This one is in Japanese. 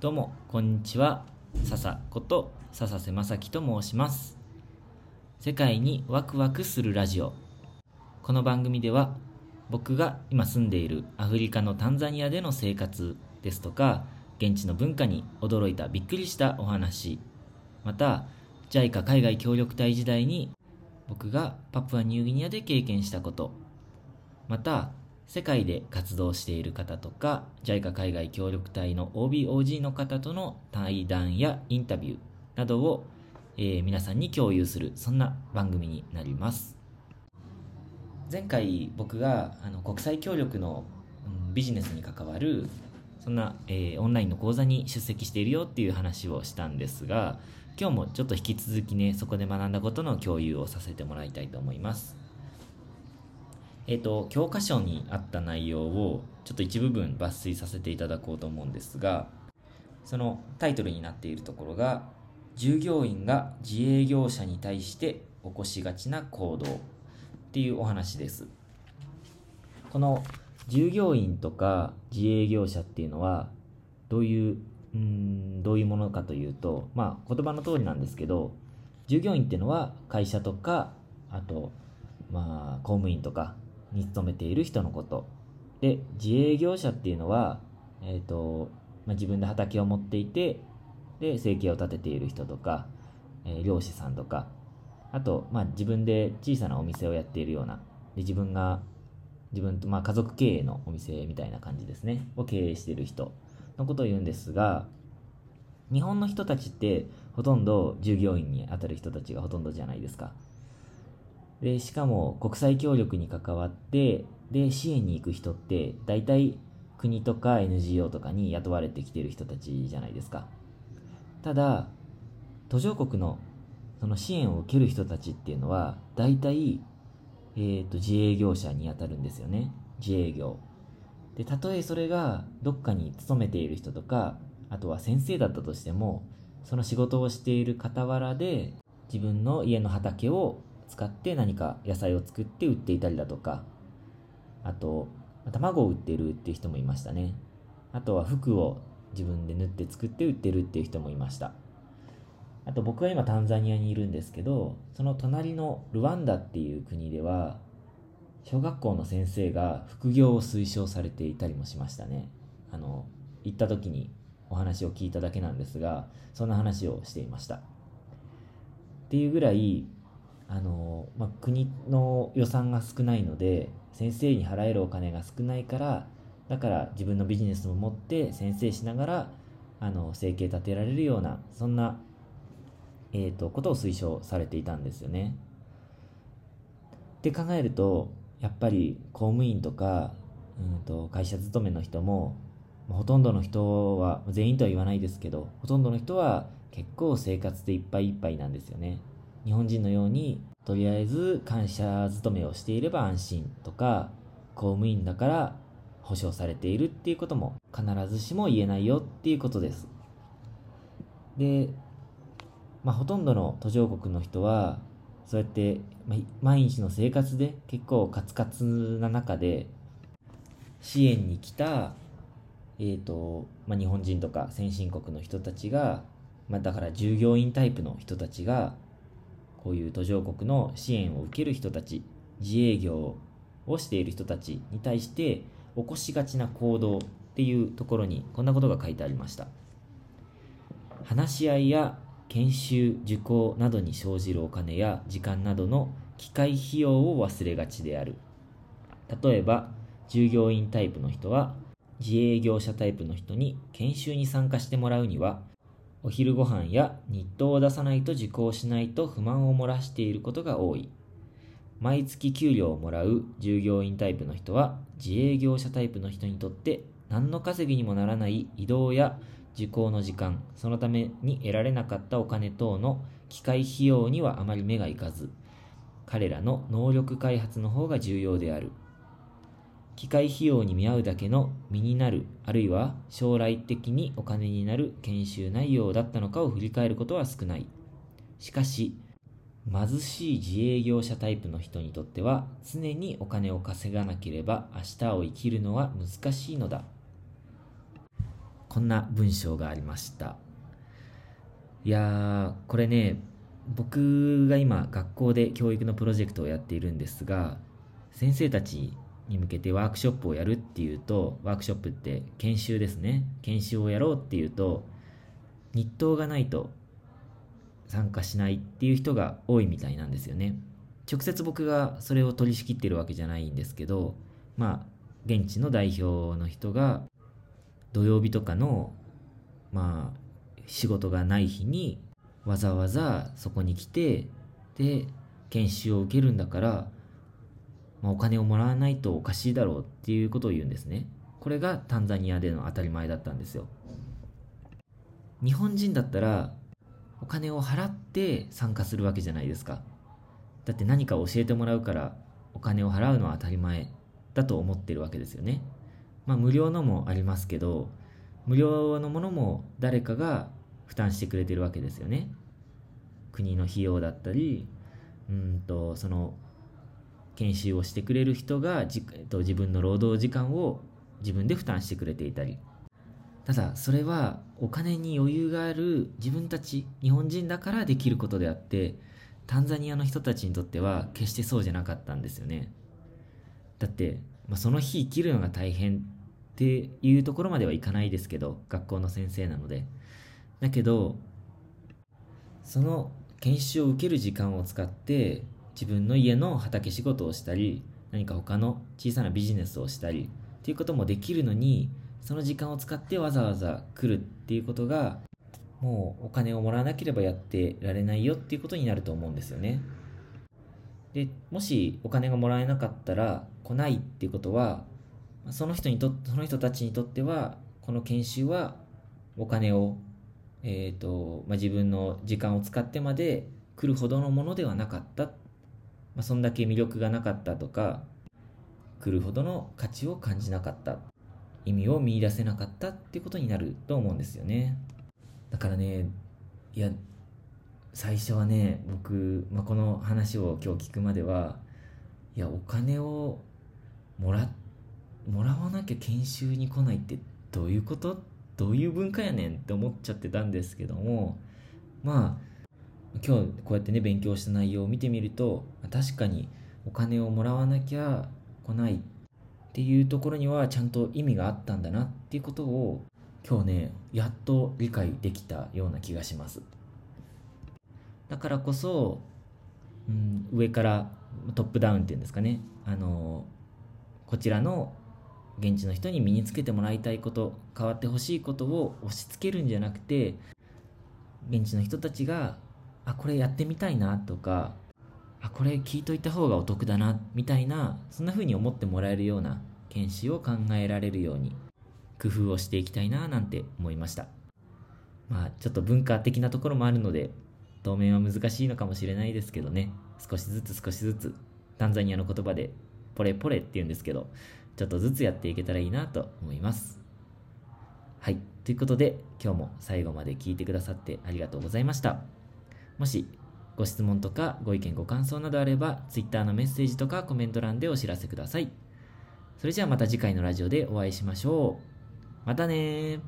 どうもこんにちは。笹こと笹瀬正樹と申します。世界にワクワクするラジオ。この番組では僕が今住んでいるアフリカのタンザニアでの生活ですとか現地の文化に驚いたびっくりしたお話また JICA 海外協力隊時代に僕がパプアニューギニアで経験したことまた世界で活動している方とか JICA 海外協力隊の OBOG の方との対談やインタビューなどを、えー、皆さんに共有するそんな番組になります。前回僕があの国際協力の、うん、ビジネスに関わるそんな、えー、オンラインの講座に出席しているよっていう話をしたんですが今日もちょっと引き続きねそこで学んだことの共有をさせてもらいたいと思います。えっ、ー、と、教科書にあった内容をちょっと一部分抜粋させていただこうと思うんですが、そのタイトルになっているところが、従業員が自営業者に対して起こしがちな行動っていうお話です。この従業員とか自営業者っていうのは、どういう、うん、どういうものかというと、まあ言葉の通りなんですけど、従業員っていうのは会社とか、あと、まあ公務員とかに勤めている人のこと。で、自営業者っていうのは、え、ー、と、まあ、自分で畑を持っていて、で、生計を立てている人とか、えー、漁師さんとか、あと、まあ、自分で小さなお店をやっているような、で自分が、自分と、まあ、家族経営のお店みたいな感じですね、を経営している人のことを言うんですが、日本の人たちってほとんど従業員に当たる人たちがほとんどじゃないですか。で、しかも国際協力に関わって、で、支援に行く人って、大体国とか NGO とかに雇われてきてる人たちじゃないですか。ただ、途上国のその支援を受ける人たちっていうのは、大体、え、ー、と、自営業者に当たるんですよね。自営業。で、たとえそれがどっかに勤めている人とか、あとは先生だったとしても、その仕事をしている傍らで、自分の家の畑を使って何か野菜を作って売っていたりだとか、あと、卵を売ってるっていう人もいましたね。あとは服を自分で縫って作って売ってるっていう人もいました。あと僕は今タンザニアにいるんですけど、その隣のルワンダっていう国では、小学校の先生が副業を推奨されていたりもしましたね。あの、行った時にお話を聞いただけなんですが、そんな話をしていました。っていうぐらい、あの、まあ、国の予算が少ないので先生に払えるお金が少ないからだから自分のビジネスも持って先生しながらあの生計立てられるようなそんな、えーと、ことを推奨されていたんですよね。って考えるとやっぱり公務員とか、うんと会社勤めの人もほとんどの人は全員とは言わないですけどほとんどの人は結構生活でいっぱいいっぱいなんですよね。日本人のようにとりあえず感謝勤めをしていれば安心とか公務員だから保障されているっていうことも必ずしも言えないよっていうことです。で、まあ、ほとんどの途上国の人はそうやって、毎日の生活で結構カツカツな中で支援に来た、えーとまあ、日本人とか先進国の人たちが、まあ、だから従業員タイプの人たちがこういう途上国の支援を受ける人たち自営業をしている人たちに対して起こしがちな行動っていうところにこんなことが書いてありました。話し合いや研修受講などに生じるお金や時間などの機械費用を忘れがちである。例えば従業員タイプの人は自営業者タイプの人に研修に参加してもらうにはお昼ご飯や日当を出さないと受講しないと不満を漏らしていることが多い。毎月給料をもらう従業員タイプの人は自営業者タイプの人にとって何の稼ぎにもならない移動や受講の時間、そのために得られなかったお金等の機械費用にはあまり目がいかず、彼らの能力開発の方が重要である。機械費用に見合うだけの身になる、あるいは将来的にお金になる研修内容だったのかを振り返ることは少ない。しかし、貧しい自営業者タイプの人にとっては常にお金を稼がなければ明日を生きるのは難しいのだ。こんな文章がありましたいやこれね僕が今学校で教育のプロジェクトをやっているんですが先生たちに向けてワークショップをやるっていうとワークショップって研修ですね。研修をやろうっていうと日当がないと参加しないっていう人が多いみたいなんですよね。直接僕がそれを取り仕切ってるわけじゃないんですけどまあ現地の代表の人が土曜日とかのまあ仕事がない日にわざわざそこに来てで研修を受けるんだから、まあ、お金をもらわないとおかしいだろうっていうことを言うんですね。これがタンザニアでの当たり前だったんですよ。日本人だったらお金を払って参加するわけじゃないですか。だって何か教えてもらうからお金を払うのは当たり前だと思ってるわけですよね。まあ無料のもありますけど無料のものも誰かが負担してくれてるわけですよね。国の費用だったりうんとその研修をしてくれる人がじえっと自分の労働時間を自分で負担してくれていたり。ただそれはお金に余裕がある自分たち日本人だからできることであってタンザニアの人たちにとっては決してそうじゃなかったんですよね。だって、まあ、その日生きるのが大変っていうところまではいかないですけど学校の先生なので。だけどその研修を受ける時間を使って自分の家の畑仕事をしたり何か他の小さなビジネスをしたりっていうこともできるのにその時間を使ってわざわざ来るっていうことがもうお金をもらわなければやってられないよっていうことになると思うんですよね。でもしお金がもらえなかったら来ないっていうことはその人にとその人たちにとってはこの研修はお金を、えーとまあ、自分の時間を使ってまで来るほどのものではなかった、まあ、そんだけ魅力がなかったとか来るほどの価値を感じなかった意味を見いだせなかったっていうことになると思うんですよね。だからねいや最初はね僕、まあ、この話を今日聞くまではいやお金をもらもらわなきゃ研修に来ないってどういうこと？どういう文化やねんって思っちゃってたんですけどもまあ今日こうやってね勉強した内容を見てみると確かにお金をもらわなきゃ来ない。っていうところにはちゃんと意味があったんだなっていうことを今日ねやっと理解できたような気がします。だからこそ、うん、上からトップダウンっていうんですかね。あのこちらの現地の人に身につけてもらいたいこと変わってほしいことを押し付けるんじゃなくて現地の人たちがあこれやってみたいなとかあこれ聞いといた方がお得だなみたいなそんな風に思ってもらえるような研修を考えられるように工夫をしていきたいななんて思いました。まあちょっと文化的なところもあるので当面は難しいのかもしれないですけどね。少しずつ少しずつタンザニアの言葉でポレポレって言うんですけどちょっとずつやっていけたらいいなと思います。はい。ということで今日も最後まで聞いてくださってありがとうございました。もしご質問とかご意見ご感想などあれば Twitter のメッセージとかコメント欄でお知らせください。それじゃあまた次回のラジオでお会いしましょう。またね